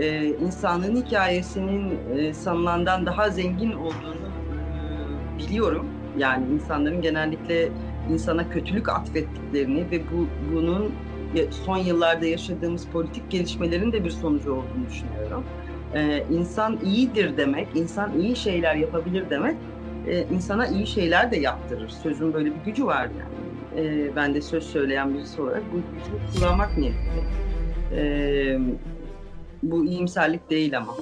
e, insanlığın hikayesinin e, sanılandan daha zengin olduğunu e, biliyorum. Yani insanların genellikle insana kötülük atfettiklerini ve bu bunun son yıllarda yaşadığımız politik gelişmelerin de bir sonucu olduğunu düşünüyorum. Ee, insan iyidir demek, insan iyi şeyler yapabilir demek, e, insana iyi şeyler de yaptırır. Sözün böyle bir gücü var yani. E, ben de söz söyleyen birisi olarak bu gücü kullanmak niyetli. E, bu iyimserlik değil ama.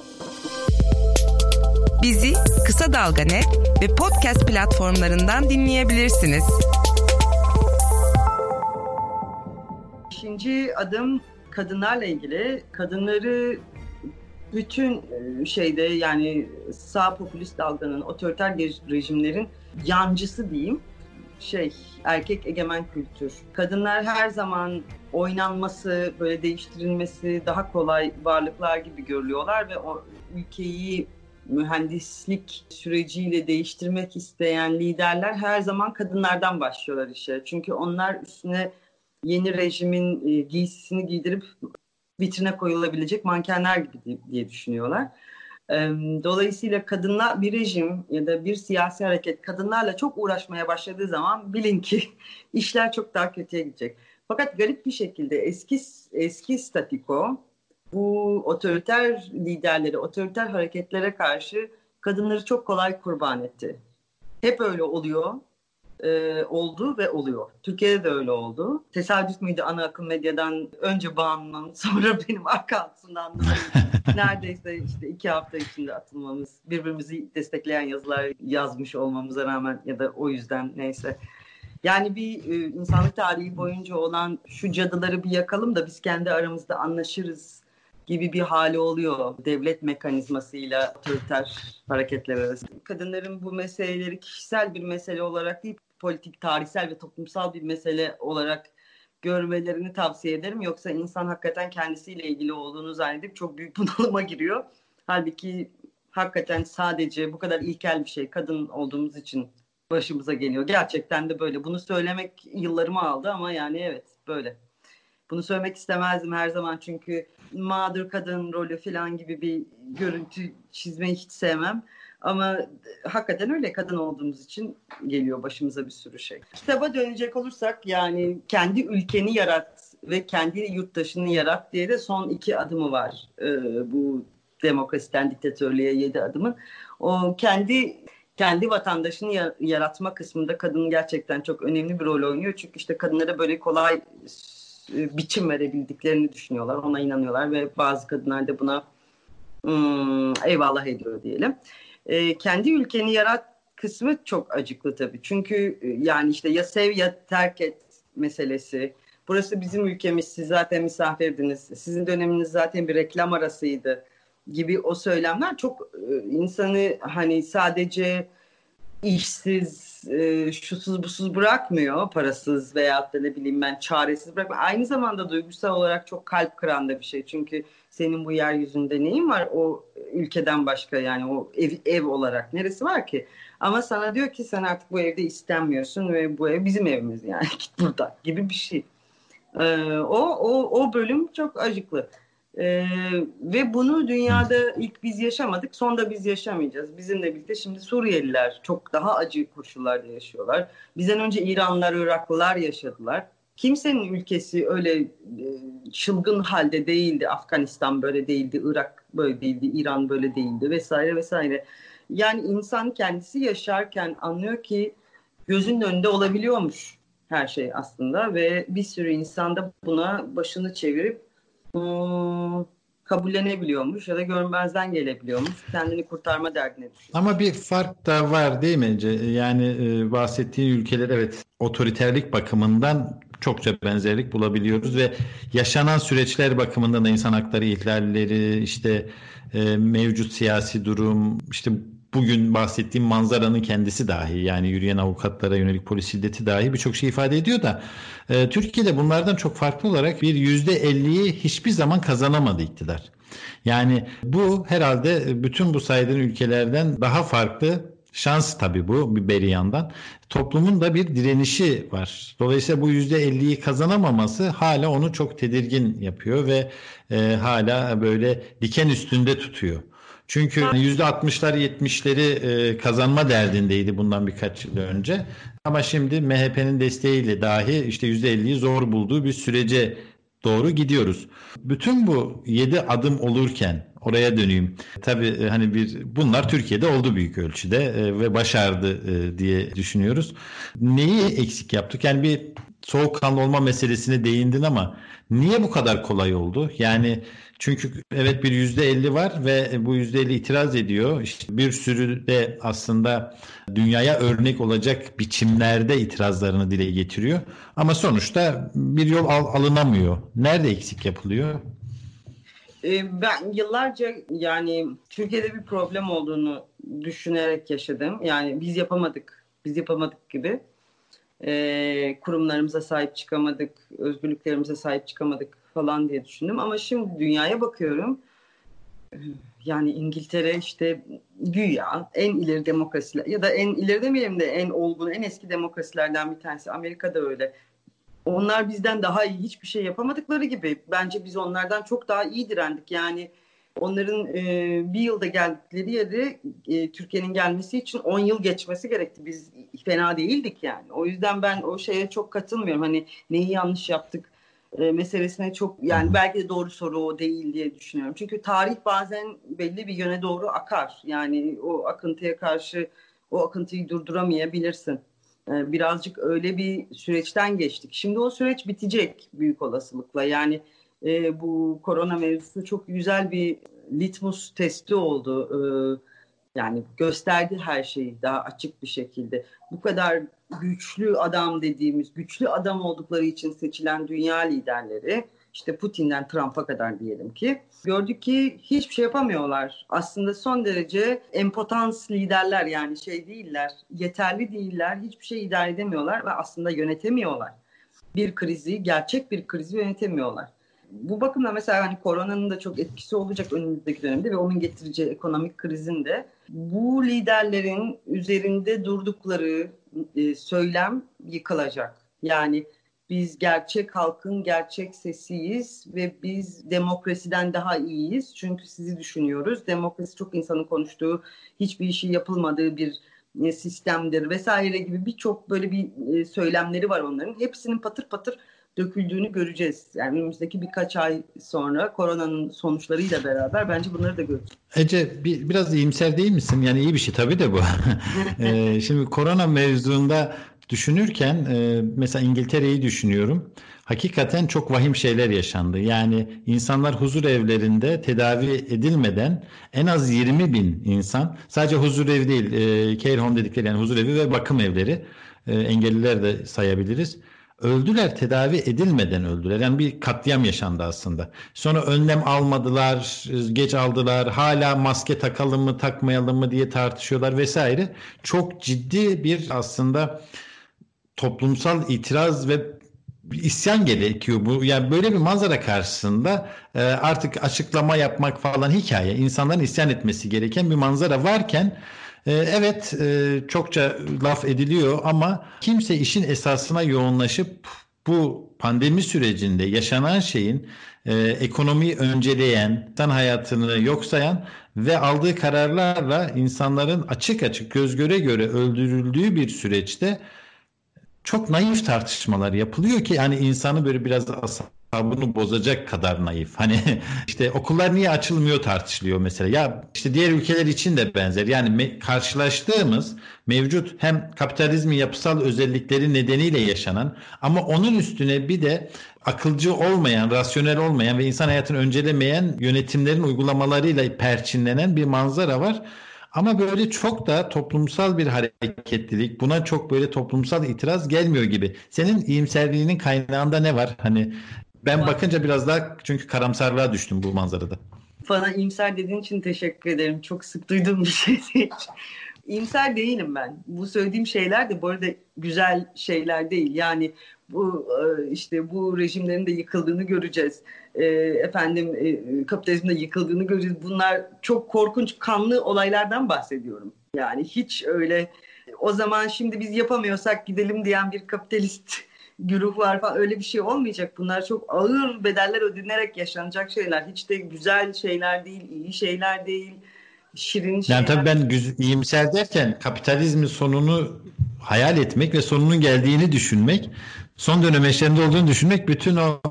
Bizi Kısa Dalga Net ve podcast platformlarından dinleyebilirsiniz. İkinci adım kadınlarla ilgili. Kadınları bütün e, şeyde yani sağ popülist dalganın, otoriter rejimlerin yancısı diyeyim şey erkek egemen kültür. Kadınlar her zaman oynanması, böyle değiştirilmesi daha kolay varlıklar gibi görülüyorlar ve o ülkeyi mühendislik süreciyle değiştirmek isteyen liderler her zaman kadınlardan başlıyorlar işe. Çünkü onlar üstüne yeni rejimin e, giysisini giydirip vitrine koyulabilecek mankenler gibi diye düşünüyorlar. Dolayısıyla kadınlar bir rejim ya da bir siyasi hareket kadınlarla çok uğraşmaya başladığı zaman bilin ki işler çok daha kötüye gidecek. Fakat garip bir şekilde eski eski statiko bu otoriter liderleri, otoriter hareketlere karşı kadınları çok kolay kurban etti. Hep öyle oluyor e, oldu ve oluyor. Türkiye'de de öyle oldu. Tesadüf müydü ana akım medyadan önce bağımlılığım sonra benim arka altından neredeyse işte iki hafta içinde atılmamız, birbirimizi destekleyen yazılar yazmış olmamıza rağmen ya da o yüzden neyse. Yani bir e, insanlık tarihi boyunca olan şu cadıları bir yakalım da biz kendi aramızda anlaşırız gibi bir hali oluyor devlet mekanizmasıyla otoriter hareketler arasında. Kadınların bu meseleleri kişisel bir mesele olarak değil politik, tarihsel ve toplumsal bir mesele olarak görmelerini tavsiye ederim. Yoksa insan hakikaten kendisiyle ilgili olduğunu zannedip çok büyük bunalıma giriyor. Halbuki hakikaten sadece bu kadar ilkel bir şey kadın olduğumuz için başımıza geliyor. Gerçekten de böyle. Bunu söylemek yıllarımı aldı ama yani evet böyle. Bunu söylemek istemezdim her zaman çünkü mağdur kadın rolü falan gibi bir görüntü çizmeyi hiç sevmem. Ama hakikaten öyle kadın olduğumuz için geliyor başımıza bir sürü şey. Kitaba dönecek olursak yani kendi ülkeni yarat ve kendi yurttaşını yarat diye de son iki adımı var. Ee, bu demokrasiden diktatörlüğe yedi adımın. O kendi kendi vatandaşını yaratma kısmında kadının gerçekten çok önemli bir rol oynuyor. Çünkü işte kadınlara böyle kolay e, biçim verebildiklerini düşünüyorlar, ona inanıyorlar ve bazı kadınlar da buna hmm, eyvallah ediyor diyelim e, kendi ülkeni yarat kısmı çok acıklı tabii. Çünkü e, yani işte ya sev ya terk et meselesi. Burası bizim ülkemiz, siz zaten misafirdiniz. Sizin döneminiz zaten bir reklam arasıydı gibi o söylemler çok e, insanı hani sadece işsiz, e, şusuz busuz bırakmıyor, parasız veya da ne bileyim ben çaresiz bırakmıyor. Aynı zamanda duygusal olarak çok kalp kıran da bir şey. Çünkü senin bu yeryüzünde neyin var o ülkeden başka yani o ev, ev olarak neresi var ki? Ama sana diyor ki sen artık bu evde istenmiyorsun ve bu ev bizim evimiz yani git burada gibi bir şey. Ee, o, o, o bölüm çok acıklı. Ee, ve bunu dünyada ilk biz yaşamadık, son da biz yaşamayacağız. Bizimle birlikte şimdi Suriyeliler çok daha acı koşullarda yaşıyorlar. Bizden önce İranlılar, Iraklılar yaşadılar. Kimsenin ülkesi öyle e, çılgın halde değildi. Afganistan böyle değildi, Irak böyle değildi, İran böyle değildi vesaire vesaire. Yani insan kendisi yaşarken anlıyor ki gözünün önünde olabiliyormuş her şey aslında ve bir sürü insan da buna başını çevirip hmm, kabullenebiliyormuş ya da görmezden gelebiliyormuş. Kendini kurtarma derdine düşüyor. Ama bir fark da var değil mi? Yani e, bahsettiğin ülkeler evet otoriterlik bakımından çokça benzerlik bulabiliyoruz ve yaşanan süreçler bakımından da insan hakları ihlalleri, işte e, mevcut siyasi durum, işte bugün bahsettiğim manzaranın kendisi dahi yani yürüyen avukatlara yönelik polis şiddeti dahi birçok şey ifade ediyor da e, Türkiye'de bunlardan çok farklı olarak bir yüzde elliyi hiçbir zaman kazanamadı iktidar. Yani bu herhalde bütün bu saydığın ülkelerden daha farklı Şans tabii bu bir yandan. Toplumun da bir direnişi var. Dolayısıyla bu %50'yi kazanamaması hala onu çok tedirgin yapıyor ve e, hala böyle diken üstünde tutuyor. Çünkü %60'lar 70'leri e, kazanma derdindeydi bundan birkaç yıl önce. Ama şimdi MHP'nin desteğiyle dahi işte %50'yi zor bulduğu bir sürece doğru gidiyoruz. Bütün bu 7 adım olurken oraya döneyim. Tabii e, hani bir bunlar Türkiye'de oldu büyük ölçüde e, ve başardı e, diye düşünüyoruz. Neyi eksik yaptık? Yani bir soğukkanlı olma meselesine değindin ama niye bu kadar kolay oldu? Yani çünkü evet bir yüzde elli var ve bu yüzde elli itiraz ediyor. İşte bir sürü de aslında dünyaya örnek olacak biçimlerde itirazlarını dile getiriyor. Ama sonuçta bir yol al- alınamıyor. Nerede eksik yapılıyor? Ee, ben yıllarca yani Türkiye'de bir problem olduğunu düşünerek yaşadım. Yani biz yapamadık, biz yapamadık gibi. Ee, kurumlarımıza sahip çıkamadık, özgürlüklerimize sahip çıkamadık falan diye düşündüm. Ama şimdi dünyaya bakıyorum. Yani İngiltere işte güya en ileri demokrasiler ya da en ileri demeyelim de en olgun, en eski demokrasilerden bir tanesi. Amerika da öyle. Onlar bizden daha iyi hiçbir şey yapamadıkları gibi bence biz onlardan çok daha iyi direndik. Yani onların e, bir yılda geldikleri yere e, Türkiye'nin gelmesi için 10 yıl geçmesi gerekti. Biz fena değildik yani. O yüzden ben o şeye çok katılmıyorum. Hani neyi yanlış yaptık e, meselesine çok yani belki de doğru soru o değil diye düşünüyorum. Çünkü tarih bazen belli bir yöne doğru akar. Yani o akıntıya karşı o akıntıyı durduramayabilirsin. E, birazcık öyle bir süreçten geçtik. Şimdi o süreç bitecek büyük olasılıkla. Yani e, bu korona mevzusu çok güzel bir litmus testi oldu. E, yani gösterdi her şeyi daha açık bir şekilde. Bu kadar güçlü adam dediğimiz, güçlü adam oldukları için seçilen dünya liderleri, işte Putin'den Trump'a kadar diyelim ki, gördük ki hiçbir şey yapamıyorlar. Aslında son derece empotans liderler yani şey değiller, yeterli değiller, hiçbir şey idare edemiyorlar ve aslında yönetemiyorlar. Bir krizi, gerçek bir krizi yönetemiyorlar bu bakımda mesela hani koronanın da çok etkisi olacak önümüzdeki dönemde ve onun getireceği ekonomik krizin de bu liderlerin üzerinde durdukları e, söylem yıkılacak. Yani biz gerçek halkın gerçek sesiyiz ve biz demokrasiden daha iyiyiz. Çünkü sizi düşünüyoruz. Demokrasi çok insanın konuştuğu, hiçbir işi yapılmadığı bir e, sistemdir vesaire gibi birçok böyle bir e, söylemleri var onların. Hepsinin patır patır döküldüğünü göreceğiz. Yani önümüzdeki birkaç ay sonra koronanın sonuçlarıyla beraber bence bunları da göreceğiz. Ece bir, biraz iyimser değil misin? Yani iyi bir şey tabii de bu. ee, şimdi korona mevzuunda düşünürken e, mesela İngiltere'yi düşünüyorum. Hakikaten çok vahim şeyler yaşandı. Yani insanlar huzur evlerinde tedavi edilmeden en az 20 bin insan sadece huzur evi değil e, care home dedikleri yani huzur evi ve bakım evleri e, engelliler de sayabiliriz öldüler tedavi edilmeden öldüler. Yani bir katliam yaşandı aslında. Sonra önlem almadılar, geç aldılar. Hala maske takalım mı, takmayalım mı diye tartışıyorlar vesaire. Çok ciddi bir aslında toplumsal itiraz ve isyan gerekiyor bu. Yani böyle bir manzara karşısında e, artık açıklama yapmak falan hikaye. İnsanların isyan etmesi gereken bir manzara varken evet e, çokça laf ediliyor ama kimse işin esasına yoğunlaşıp bu pandemi sürecinde yaşanan şeyin e, ekonomiyi önceleyen, insan hayatını yok sayan ve aldığı kararlarla insanların açık açık göz göre göre öldürüldüğü bir süreçte çok naif tartışmalar yapılıyor ki hani insanı böyle biraz bunu bozacak kadar naif. Hani işte okullar niye açılmıyor tartışılıyor mesela. Ya işte diğer ülkeler için de benzer. Yani me- karşılaştığımız mevcut hem kapitalizmin yapısal özellikleri nedeniyle yaşanan ama onun üstüne bir de akılcı olmayan, rasyonel olmayan ve insan hayatını öncelemeyen yönetimlerin uygulamalarıyla perçinlenen bir manzara var. Ama böyle çok da toplumsal bir hareketlilik, buna çok böyle toplumsal itiraz gelmiyor gibi. Senin iyimserliğinin kaynağında ne var? Hani ben bakınca biraz daha çünkü karamsarlığa düştüm bu manzarada. Bana iyimser dediğin için teşekkür ederim. Çok sık duyduğum bir şey değil. İyimser değilim ben. Bu söylediğim şeyler de bu arada güzel şeyler değil. Yani bu e, işte bu rejimlerin de yıkıldığını göreceğiz. E, efendim e, kapitalizmin de yıkıldığını göreceğiz. Bunlar çok korkunç kanlı olaylardan bahsediyorum. Yani hiç öyle o zaman şimdi biz yapamıyorsak gidelim diyen bir kapitalist güruh var falan öyle bir şey olmayacak. Bunlar çok ağır bedeller ödenerek yaşanacak şeyler. Hiç de güzel şeyler değil, iyi şeyler değil, şirin şeyler. Yani tabii ben iyimser derken kapitalizmin sonunu hayal etmek ve sonunun geldiğini düşünmek, son dönem eşlerinde olduğunu düşünmek bütün o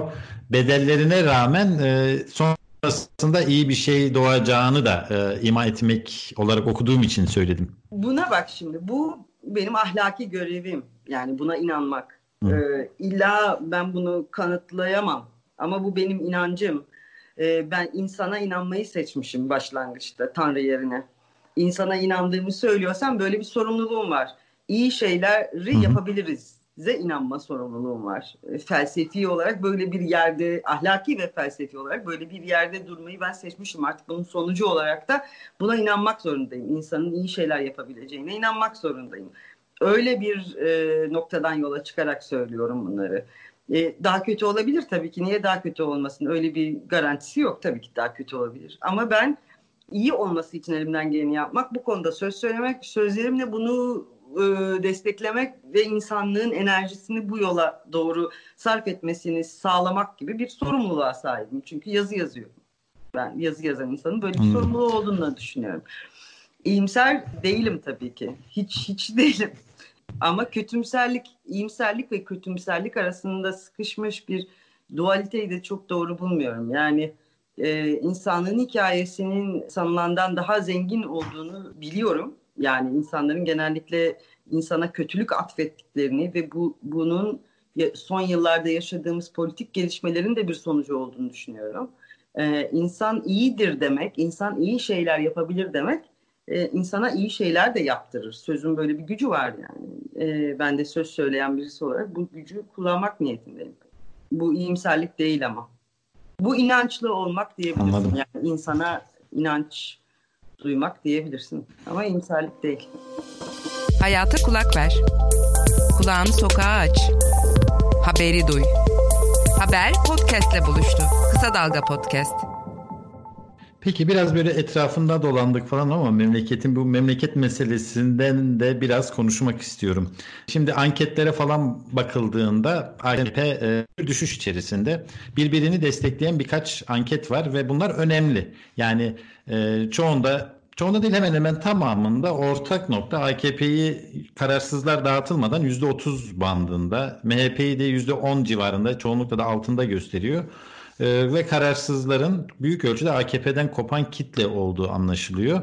bedellerine rağmen e, sonrasında iyi bir şey doğacağını da e, ima etmek olarak okuduğum için söyledim. Buna bak şimdi bu benim ahlaki görevim yani buna inanmak. Ee, illa ben bunu kanıtlayamam ama bu benim inancım. Ee, ben insana inanmayı seçmişim başlangıçta Tanrı yerine. İnsana inandığımı söylüyorsam böyle bir sorumluluğum var. İyi şeyleri Hı-hı. yapabiliriz. Size inanma sorumluluğum var. E, felsefi olarak böyle bir yerde, ahlaki ve felsefi olarak böyle bir yerde durmayı ben seçmişim. Artık bunun sonucu olarak da buna inanmak zorundayım. İnsanın iyi şeyler yapabileceğine inanmak zorundayım. Öyle bir e, noktadan yola çıkarak söylüyorum bunları. E, daha kötü olabilir tabii ki. Niye daha kötü olmasın? Öyle bir garantisi yok. Tabii ki daha kötü olabilir. Ama ben iyi olması için elimden geleni yapmak, bu konuda söz söylemek, sözlerimle bunu e, desteklemek ve insanlığın enerjisini bu yola doğru sarf etmesini sağlamak gibi bir sorumluluğa sahibim. Çünkü yazı yazıyorum. Ben yazı yazan insanın böyle bir hmm. sorumluluğu olduğunu düşünüyorum. İyimser değilim tabii ki. Hiç hiç değilim. Ama kötümserlik, iyimserlik ve kötümserlik arasında sıkışmış bir dualiteyi de çok doğru bulmuyorum. Yani e, insanlığın hikayesinin sanılandan daha zengin olduğunu biliyorum. Yani insanların genellikle insana kötülük atfettiklerini ve bu bunun son yıllarda yaşadığımız politik gelişmelerin de bir sonucu olduğunu düşünüyorum. Ee, insan iyidir demek, insan iyi şeyler yapabilir demek e, insana iyi şeyler de yaptırır. Sözün böyle bir gücü var yani. E, ben de söz söyleyen birisi olarak bu gücü kullanmak niyetindeyim. Bu iyimserlik değil ama. Bu inançlı olmak diyebilirsin. Anladım. Yani insana inanç duymak diyebilirsin. Ama iyimserlik değil. Hayata kulak ver. Kulağını sokağa aç. Haberi duy. Haber podcastle buluştu. Kısa Dalga Podcast. Peki biraz böyle etrafında dolandık falan ama memleketin bu memleket meselesinden de biraz konuşmak istiyorum. Şimdi anketlere falan bakıldığında AKP e, düşüş içerisinde birbirini destekleyen birkaç anket var ve bunlar önemli. Yani e, çoğunda Çoğunda değil hemen hemen tamamında ortak nokta AKP'yi kararsızlar dağıtılmadan %30 bandında, MHP'yi de %10 civarında çoğunlukla da altında gösteriyor e, ve kararsızların büyük ölçüde AKP'den kopan kitle olduğu anlaşılıyor.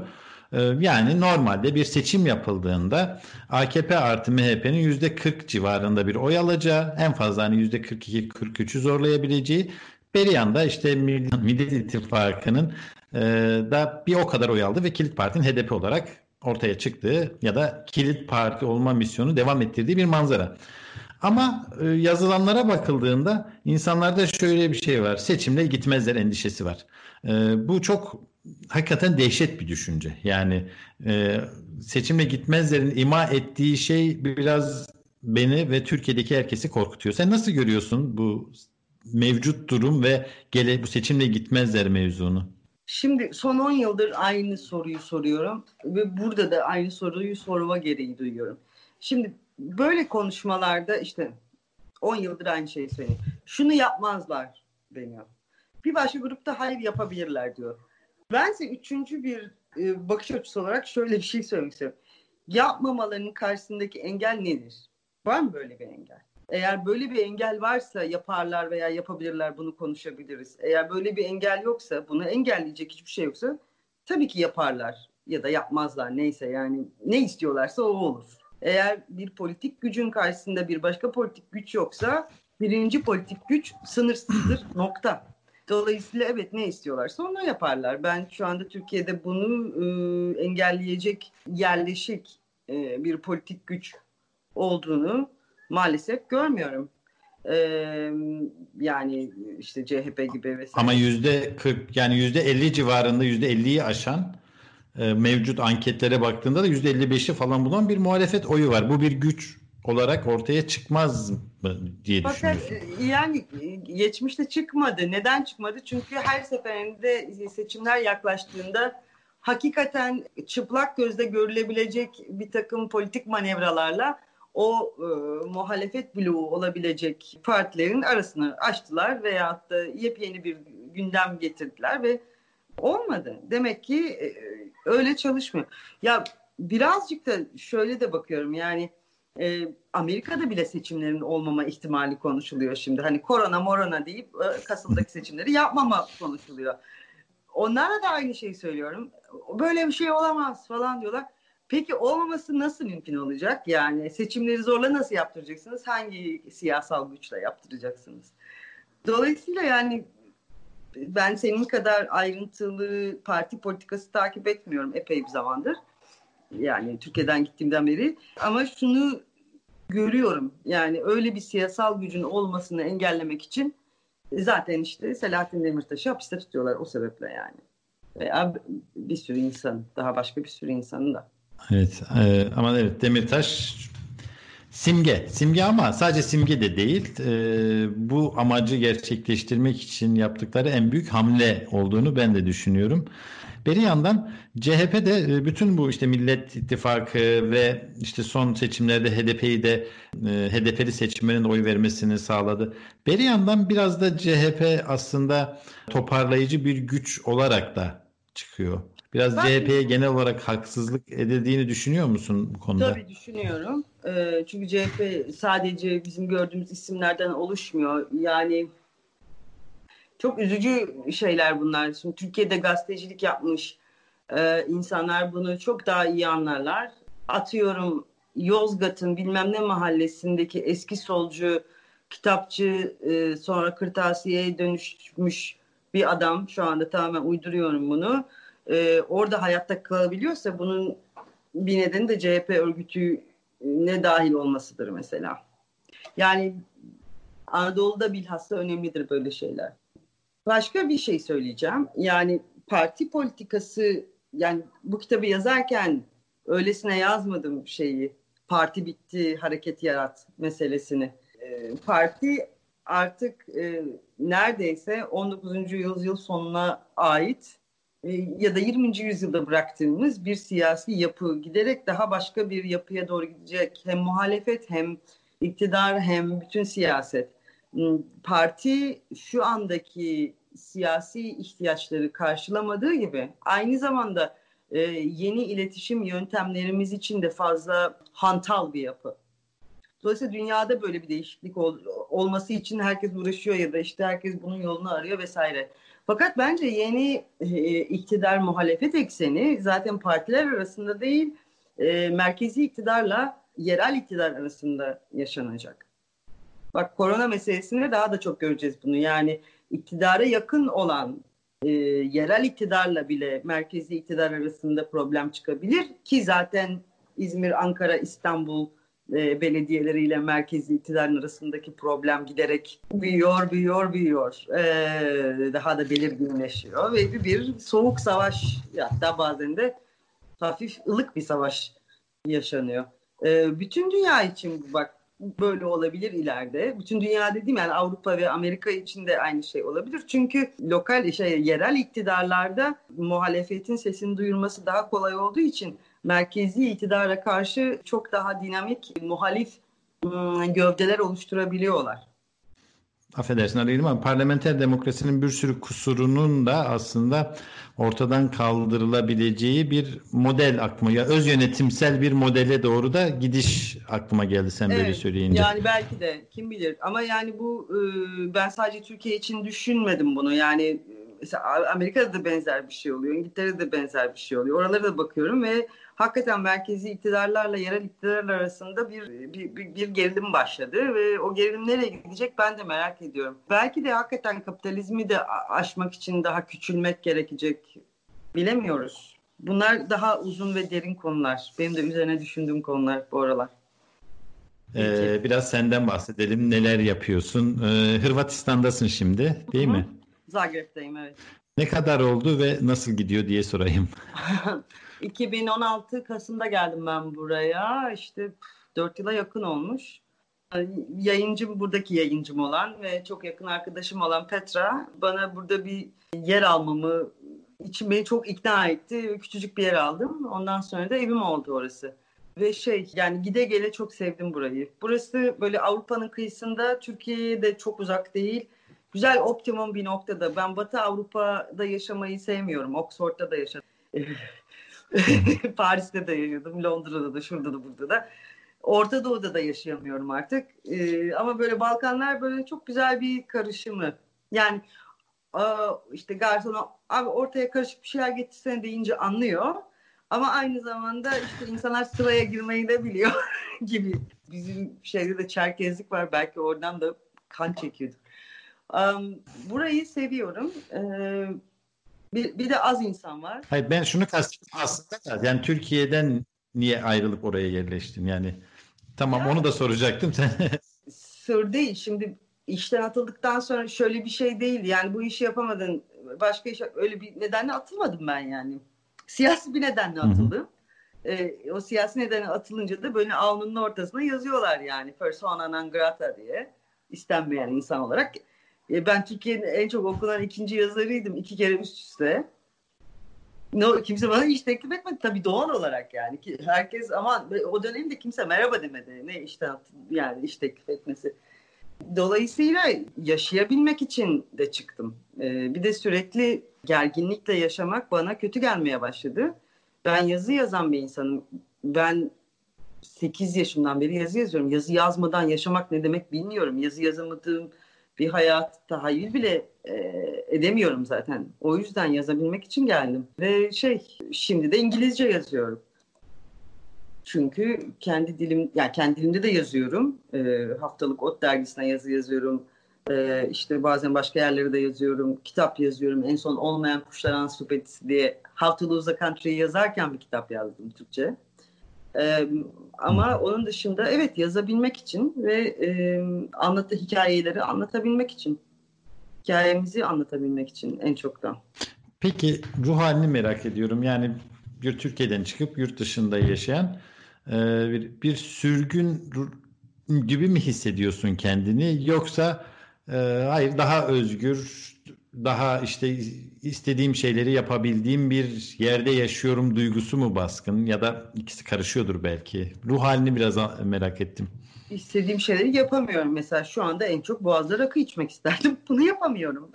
E, yani normalde bir seçim yapıldığında AKP artı MHP'nin yüzde 40 civarında bir oy alacağı, en fazla hani yüzde 42-43'ü zorlayabileceği, bir yanda işte Millet İttifakı'nın e, da bir o kadar oy aldı ve Kilit Parti'nin HDP olarak ortaya çıktığı ya da Kilit Parti olma misyonu devam ettirdiği bir manzara. Ama e, yazılanlara bakıldığında insanlarda şöyle bir şey var. Seçimle gitmezler endişesi var. E, bu çok hakikaten dehşet bir düşünce. Yani e, seçimle gitmezlerin ima ettiği şey biraz beni ve Türkiye'deki herkesi korkutuyor. Sen nasıl görüyorsun bu mevcut durum ve gele bu seçimle gitmezler mevzunu? Şimdi son 10 yıldır aynı soruyu soruyorum ve burada da aynı soruyu sorma gereği duyuyorum. Şimdi böyle konuşmalarda işte 10 yıldır aynı şeyi söylüyor. Şunu yapmazlar deniyor. Bir başka grupta hayır yapabilirler diyor. Bense üçüncü bir e, bakış açısı olarak şöyle bir şey söylemek istiyorum. Yapmamalarının karşısındaki engel nedir? Var mı böyle bir engel? Eğer böyle bir engel varsa yaparlar veya yapabilirler bunu konuşabiliriz. Eğer böyle bir engel yoksa bunu engelleyecek hiçbir şey yoksa tabii ki yaparlar ya da yapmazlar neyse yani ne istiyorlarsa o olur. Eğer bir politik gücün karşısında bir başka politik güç yoksa birinci politik güç sınırsızdır nokta. Dolayısıyla evet ne istiyorlarsa onu yaparlar. Ben şu anda Türkiye'de bunu e, engelleyecek yerleşik e, bir politik güç olduğunu maalesef görmüyorum. E, yani işte CHP gibi vesaire. Ama yüzde 40 yani yüzde 50 civarında yüzde 50'yi aşan e, mevcut anketlere baktığında da %55'i falan bulan bir muhalefet oyu var. Bu bir güç olarak ortaya çıkmaz mı diye Fakat düşünüyorsun. E, yani e, geçmişte çıkmadı. Neden çıkmadı? Çünkü her seferinde seçimler yaklaştığında hakikaten çıplak gözle görülebilecek bir takım politik manevralarla o e, muhalefet bloğu olabilecek partilerin arasını açtılar veyahut da yepyeni bir gündem getirdiler ve olmadı. Demek ki e, öyle çalışmıyor. Ya birazcık da şöyle de bakıyorum yani e, Amerika'da bile seçimlerin olmama ihtimali konuşuluyor şimdi. Hani korona morona deyip e, Kasım'daki seçimleri yapmama konuşuluyor. Onlara da aynı şeyi söylüyorum. Böyle bir şey olamaz falan diyorlar. Peki olmaması nasıl mümkün olacak? Yani seçimleri zorla nasıl yaptıracaksınız? Hangi siyasal güçle yaptıracaksınız? Dolayısıyla yani ben senin kadar ayrıntılı parti politikası takip etmiyorum epey bir zamandır. Yani Türkiye'den gittiğimden beri. Ama şunu görüyorum. Yani öyle bir siyasal gücün olmasını engellemek için zaten işte Selahattin Demirtaş'ı hapiste tutuyorlar o sebeple yani. Veya bir sürü insan, daha başka bir sürü insanın da. Evet e, ama evet Demirtaş simge. Simge ama sadece simge de değil. E, bu amacı gerçekleştirmek için yaptıkları en büyük hamle olduğunu ben de düşünüyorum. Bir yandan CHP de e, bütün bu işte Millet İttifakı ve işte son seçimlerde HDP'yi de e, HDP'li seçmenlerin oy vermesini sağladı. Bir yandan biraz da CHP aslında toparlayıcı bir güç olarak da çıkıyor. Biraz ben, CHP'ye genel olarak haksızlık edildiğini düşünüyor musun bu konuda? Tabii düşünüyorum. E, çünkü CHP sadece bizim gördüğümüz isimlerden oluşmuyor. Yani çok üzücü şeyler bunlar. Şimdi Türkiye'de gazetecilik yapmış e, insanlar bunu çok daha iyi anlarlar. Atıyorum Yozgat'ın bilmem ne mahallesindeki eski solcu kitapçı e, sonra kırtasiyeye dönüşmüş bir adam şu anda tamamen uyduruyorum bunu. E, orada hayatta kalabiliyorsa bunun bir nedeni de CHP örgütüne dahil olmasıdır mesela. Yani Anadolu'da bilhassa önemlidir böyle şeyler. Başka bir şey söyleyeceğim. Yani parti politikası yani bu kitabı yazarken öylesine yazmadım şeyi. Parti bitti, hareket yarat meselesini. E, parti artık e, neredeyse 19. yüzyıl sonuna ait ya da 20. yüzyılda bıraktığımız bir siyasi yapı giderek daha başka bir yapıya doğru gidecek. Hem muhalefet hem iktidar hem bütün siyaset. Hmm, parti şu andaki siyasi ihtiyaçları karşılamadığı gibi aynı zamanda e, yeni iletişim yöntemlerimiz için de fazla hantal bir yapı. Dolayısıyla dünyada böyle bir değişiklik ol, olması için herkes uğraşıyor ya da işte herkes bunun yolunu arıyor vesaire. Fakat bence yeni e, iktidar muhalefet ekseni zaten partiler arasında değil e, merkezi iktidarla yerel iktidar arasında yaşanacak. Bak korona meselesinde daha da çok göreceğiz bunu. Yani iktidara yakın olan e, yerel iktidarla bile merkezi iktidar arasında problem çıkabilir ki zaten İzmir, Ankara, İstanbul e, belediyeleriyle merkezi iktidarın arasındaki problem giderek büyüyor, büyüyor, büyüyor. E, daha da belirginleşiyor ve bir, bir soğuk savaş hatta bazen de hafif ılık bir savaş yaşanıyor. E, bütün dünya için bak böyle olabilir ileride. Bütün dünya dediğim yani Avrupa ve Amerika için de aynı şey olabilir. Çünkü lokal şey yerel iktidarlarda muhalefetin sesini duyurması daha kolay olduğu için merkezi iktidara karşı çok daha dinamik muhalif ıı, gövdeler oluşturabiliyorlar. Affedersin arayayım ama parlamenter demokrasinin bir sürü kusurunun da aslında ortadan kaldırılabileceği bir model aklıma ya öz yönetimsel bir modele doğru da gidiş aklıma geldi sen evet, böyle söyleyince. Yani belki de kim bilir. Ama yani bu ıı, ben sadece Türkiye için düşünmedim bunu. Yani mesela Amerika'da da benzer bir şey oluyor İngiltere'de de benzer bir şey oluyor. Oralara da bakıyorum ve hakikaten merkezi iktidarlarla yerel iktidarlar arasında bir, bir, bir, bir gerilim başladı ve o gerilim nereye gidecek ben de merak ediyorum. Belki de hakikaten kapitalizmi de aşmak için daha küçülmek gerekecek. Bilemiyoruz. Bunlar daha uzun ve derin konular. Benim de üzerine düşündüğüm konular bu aralar. Ee, biraz senden bahsedelim. Neler yapıyorsun? Ee, Hırvatistan'dasın şimdi değil Hı-hı. mi? Zagreb'deyim evet. Ne kadar oldu ve nasıl gidiyor diye sorayım. 2016 Kasım'da geldim ben buraya. İşte 4 yıla yakın olmuş. Yayıncım buradaki yayıncım olan ve çok yakın arkadaşım olan Petra bana burada bir yer almamı için beni çok ikna etti. Küçücük bir yer aldım. Ondan sonra da evim oldu orası. Ve şey yani gide gele çok sevdim burayı. Burası böyle Avrupa'nın kıyısında Türkiye'ye de çok uzak değil. Güzel optimum bir noktada. Ben Batı Avrupa'da yaşamayı sevmiyorum. Oxford'da da yaşadım. Paris'te de yaşadım. Londra'da da şurada da burada da. Orta Doğu'da da yaşayamıyorum artık. Ee, ama böyle Balkanlar böyle çok güzel bir karışımı. Yani işte garsona abi ortaya karışık bir şeyler getirsene deyince anlıyor. Ama aynı zamanda işte insanlar sıraya girmeyi de biliyor gibi. Bizim şeyde de çerkezlik var. Belki oradan da kan çekiyorduk. Um, burayı seviyorum. Ee, bir, bir de az insan var. Hayır ben şunu kastettim aslında da yani Türkiye'den niye ayrılıp oraya yerleştin yani? Tamam yani, onu da soracaktım. sır değil. Şimdi işten atıldıktan sonra şöyle bir şey değil. Yani bu işi yapamadın. Başka iş öyle bir nedenle atılmadım ben yani. Siyasi bir nedenle atıldım. Ee, o siyasi nedenle atılınca da böyle alnının ortasına yazıyorlar yani. Persona non grata diye. istenmeyen insan olarak. Ee, ben Türkiye'nin en çok okunan ikinci yazarıydım. iki kere üst üste. No, kimse bana iş teklif etmedi tabii doğal olarak yani. Herkes ama o dönemde kimse merhaba demedi. Ne işten yani iş teklif etmesi. Dolayısıyla yaşayabilmek için de çıktım. Ee, bir de sürekli gerginlikle yaşamak bana kötü gelmeye başladı. Ben yazı yazan bir insanım. Ben 8 yaşımdan beri yazı yazıyorum. Yazı yazmadan yaşamak ne demek bilmiyorum. Yazı yazamadığım bir hayat tahayyül bile e, edemiyorum zaten. O yüzden yazabilmek için geldim. Ve şey şimdi de İngilizce yazıyorum. Çünkü kendi dilim, yani kendi dilimde de yazıyorum. E, haftalık Ot dergisine yazı yazıyorum. E, işte bazen başka yerlere de yazıyorum. Kitap yazıyorum. En son Olmayan Kuşlar Ansiklopedisi diye How to Lose a Country'yi yazarken bir kitap yazdım Türkçe. E, ama onun dışında evet yazabilmek için ve e, anlatı hikayeleri anlatabilmek için. Hikayemizi anlatabilmek için en çok da. Peki ruh halini merak ediyorum. Yani bir Türkiye'den çıkıp yurt dışında yaşayan e, bir, bir sürgün gibi mi hissediyorsun kendini yoksa e, hayır daha özgür daha işte istediğim şeyleri yapabildiğim bir yerde yaşıyorum duygusu mu baskın ya da ikisi karışıyordur belki. Ruh halini biraz merak ettim. İstediğim şeyleri yapamıyorum. Mesela şu anda en çok boğazda rakı içmek isterdim. Bunu yapamıyorum.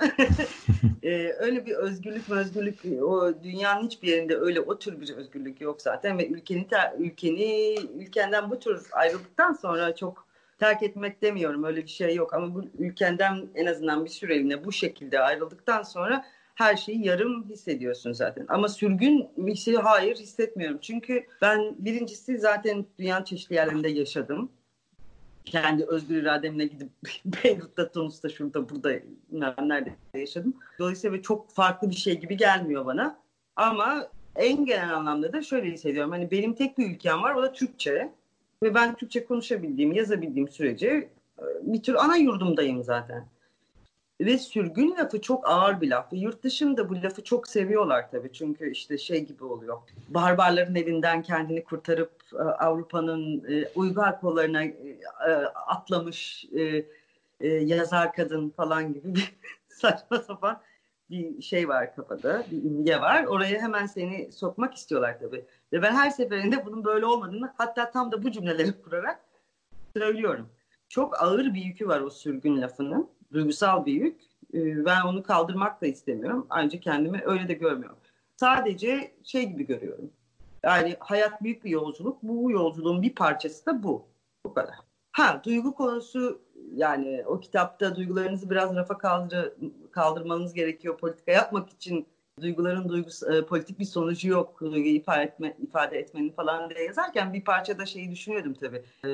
ee, öyle bir özgürlük özgürlük o dünyanın hiçbir yerinde öyle o tür bir özgürlük yok zaten ve ülkeni ülkeni ülkenden bu tür ayrıldıktan sonra çok terk etmek demiyorum öyle bir şey yok ama bu ülkenden en azından bir süreliğine bu şekilde ayrıldıktan sonra her şeyi yarım hissediyorsun zaten. Ama sürgün bir şey hayır hissetmiyorum. Çünkü ben birincisi zaten dünyanın çeşitli yerlerinde yaşadım. Kendi özgür irademle gidip Beyrut'ta, Tunus'ta, şurada, burada, nerede yaşadım. Dolayısıyla çok farklı bir şey gibi gelmiyor bana. Ama en genel anlamda da şöyle hissediyorum. Hani benim tek bir ülkem var o da Türkçe. Ve ben Türkçe konuşabildiğim, yazabildiğim sürece e, bir tür ana yurdumdayım zaten. Ve sürgün lafı çok ağır bir laf. Yurt dışında bu lafı çok seviyorlar tabii. Çünkü işte şey gibi oluyor. Barbarların elinden kendini kurtarıp e, Avrupa'nın e, uygar kollarına atlamış yazar kadın falan gibi bir saçma sapan bir şey var kafada, bir imge var. Oraya hemen seni sokmak istiyorlar tabii. Ve ben her seferinde bunun böyle olmadığını hatta tam da bu cümleleri kurarak söylüyorum. Çok ağır bir yükü var o sürgün lafının. Duygusal bir yük. Ee, ben onu kaldırmak da istemiyorum. Ayrıca kendimi öyle de görmüyorum. Sadece şey gibi görüyorum. Yani hayat büyük bir yolculuk. Bu yolculuğun bir parçası da bu. Bu kadar. Ha duygu konusu yani o kitapta duygularınızı biraz rafa kaldır kaldırmanız gerekiyor politika yapmak için duyguların duygus e, politik bir sonucu yok ifade, etme, ifade etmenin falan diye yazarken bir parçada şeyi düşünüyordum tabii. E,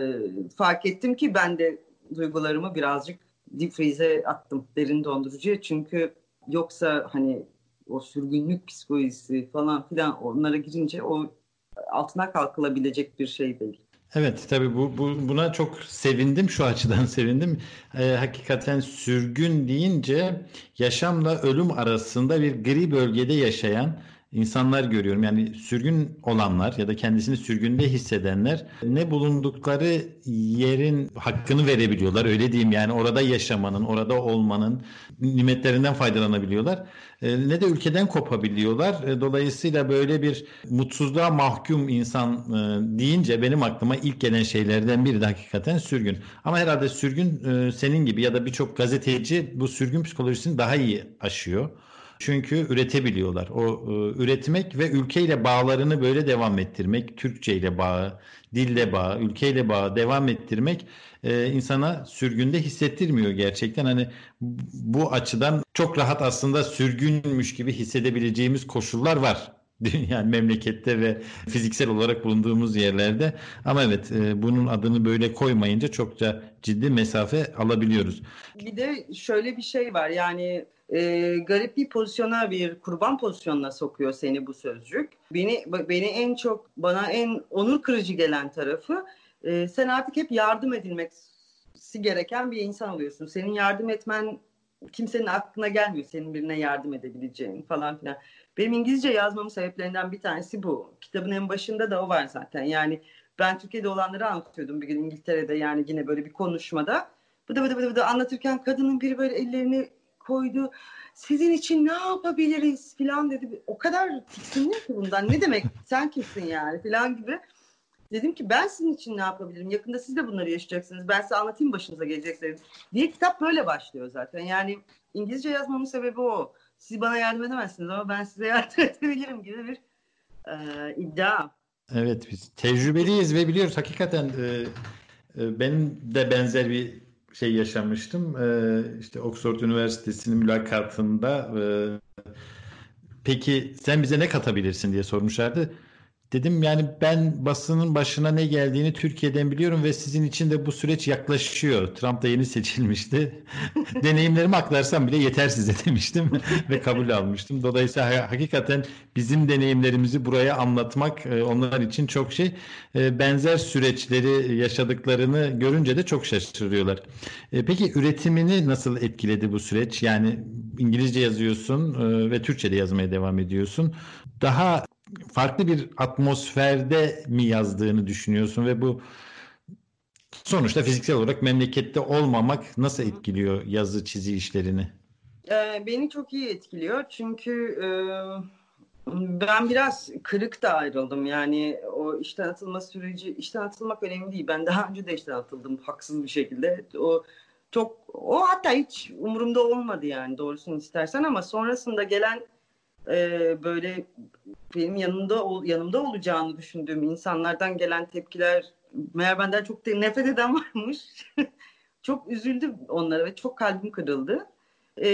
fark ettim ki ben de duygularımı birazcık deep freeze'e attım derin dondurucuya çünkü yoksa hani o sürgünlük psikolojisi falan filan onlara girince o altına kalkılabilecek bir şey değil. Evet tabii bu, bu buna çok sevindim şu açıdan sevindim. Ee, hakikaten sürgün deyince yaşamla ölüm arasında bir gri bölgede yaşayan insanlar görüyorum. Yani sürgün olanlar ya da kendisini sürgünde hissedenler ne bulundukları yerin hakkını verebiliyorlar. Öyle diyeyim yani orada yaşamanın, orada olmanın nimetlerinden faydalanabiliyorlar. E, ne de ülkeden kopabiliyorlar. E, dolayısıyla böyle bir mutsuzluğa mahkum insan e, deyince benim aklıma ilk gelen şeylerden biri de hakikaten sürgün. Ama herhalde sürgün senin gibi ya da birçok gazeteci bu sürgün psikolojisini daha iyi aşıyor. Çünkü üretebiliyorlar. O e, üretmek ve ülkeyle bağlarını böyle devam ettirmek, Türkçe ile bağı, dille bağı, ülkeyle bağı devam ettirmek e, insana sürgünde hissettirmiyor gerçekten. Hani bu açıdan çok rahat aslında sürgünmüş gibi hissedebileceğimiz koşullar var yani memlekette ve fiziksel olarak bulunduğumuz yerlerde. Ama evet e, bunun adını böyle koymayınca çokça ciddi mesafe alabiliyoruz. Bir de şöyle bir şey var yani e, garip bir pozisyona bir kurban pozisyonuna sokuyor seni bu sözcük. Beni beni en çok bana en onur kırıcı gelen tarafı e, sen artık hep yardım edilmesi gereken bir insan oluyorsun. Senin yardım etmen kimsenin aklına gelmiyor senin birine yardım edebileceğin falan filan. Benim İngilizce yazmamın sebeplerinden bir tanesi bu. Kitabın en başında da o var zaten. Yani ben Türkiye'de olanları anlatıyordum bir gün İngiltere'de yani yine böyle bir konuşmada. Bıdı bıdı bıdı bıdı anlatırken kadının biri böyle ellerini koydu. Sizin için ne yapabiliriz filan dedi. O kadar tiksindim ki bundan. Ne demek sen kimsin yani filan gibi. Dedim ki ben sizin için ne yapabilirim? Yakında siz de bunları yaşayacaksınız. Ben size anlatayım başınıza gelecekleri. Diye kitap böyle başlıyor zaten. Yani İngilizce yazmamın sebebi o. Siz bana yardım edemezsiniz ama ben size yardım edebilirim gibi bir e, iddia. Evet biz tecrübeliyiz ve biliyoruz hakikaten e, e, ben de benzer bir şey yaşamıştım. E, işte Oxford Üniversitesi'nin mülakatında e, peki sen bize ne katabilirsin diye sormuşlardı. Dedim yani ben basının başına ne geldiğini Türkiye'den biliyorum ve sizin için de bu süreç yaklaşıyor. Trump da yeni seçilmişti. Deneyimlerimi aklarsam bile yeter size demiştim ve kabul almıştım. Dolayısıyla hakikaten bizim deneyimlerimizi buraya anlatmak e, onlar için çok şey. E, benzer süreçleri yaşadıklarını görünce de çok şaşırıyorlar. E, peki üretimini nasıl etkiledi bu süreç? Yani İngilizce yazıyorsun ve Türkçe de yazmaya devam ediyorsun. Daha farklı bir atmosferde mi yazdığını düşünüyorsun ve bu sonuçta fiziksel olarak memlekette olmamak nasıl etkiliyor yazı çizi işlerini? Ee, beni çok iyi etkiliyor çünkü e, ben biraz kırık da ayrıldım. Yani o işten atılma süreci işten atılmak önemli değil. Ben daha önce de işten atıldım haksız bir şekilde. O çok o hatta hiç umurumda olmadı yani doğrusunu istersen ama sonrasında gelen e, böyle benim yanımda yanımda olacağını düşündüğüm insanlardan gelen tepkiler meğer benden çok de nefret eden varmış. çok üzüldüm onlara ve çok kalbim kırıldı. E,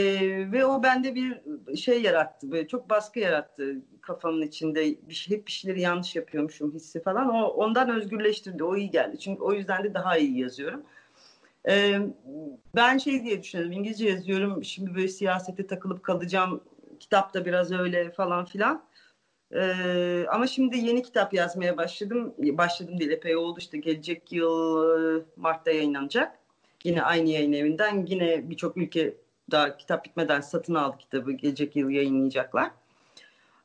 ve o bende bir şey yarattı, böyle çok baskı yarattı kafamın içinde. Bir şey, hep bir şeyleri yanlış yapıyormuşum hissi falan. O ondan özgürleştirdi, o iyi geldi. Çünkü o yüzden de daha iyi yazıyorum. Ee, ben şey diye düşünüyorum, İngilizce yazıyorum, şimdi böyle siyasete takılıp kalacağım kitap da biraz öyle falan filan. Ee, ama şimdi yeni kitap yazmaya başladım. Başladım değil epey oldu işte gelecek yıl e, Mart'ta yayınlanacak. Yine aynı yayın evinden yine birçok ülke daha kitap bitmeden satın aldı kitabı. Gelecek yıl yayınlayacaklar.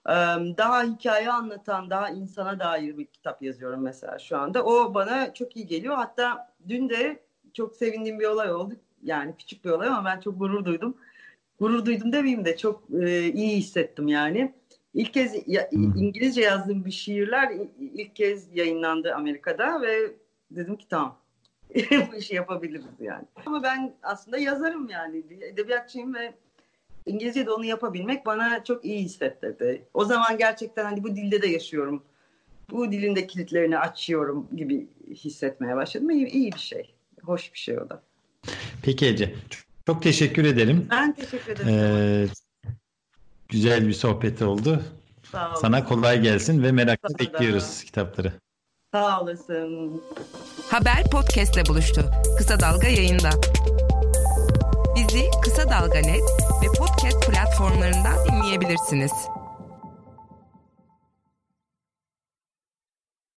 Ee, daha hikaye anlatan, daha insana dair bir kitap yazıyorum mesela şu anda. O bana çok iyi geliyor. Hatta dün de çok sevindiğim bir olay oldu. Yani küçük bir olay ama ben çok gurur duydum gurur duydum demeyeyim de çok e, iyi hissettim yani. İlk kez ya, İngilizce yazdığım bir şiirler ilk kez yayınlandı Amerika'da ve dedim ki tamam bu işi yapabiliriz yani. Ama ben aslında yazarım yani edebiyatçıyım ve İngilizce de onu yapabilmek bana çok iyi hissettirdi. O zaman gerçekten hani bu dilde de yaşıyorum. Bu dilin de kilitlerini açıyorum gibi hissetmeye başladım. İyi, iyi bir şey. Hoş bir şey o da. Peki Ece. Çok teşekkür ederim. Ben teşekkür ederim. Ee, güzel bir sohbet oldu. Sağ olun. Sana kolay gelsin ve merakla Sana bekliyoruz da. kitapları. Sağ olasın. Haber podcastle buluştu. Kısa Dalga yayında. Bizi Kısa Dalga Net ve podcast platformlarından dinleyebilirsiniz.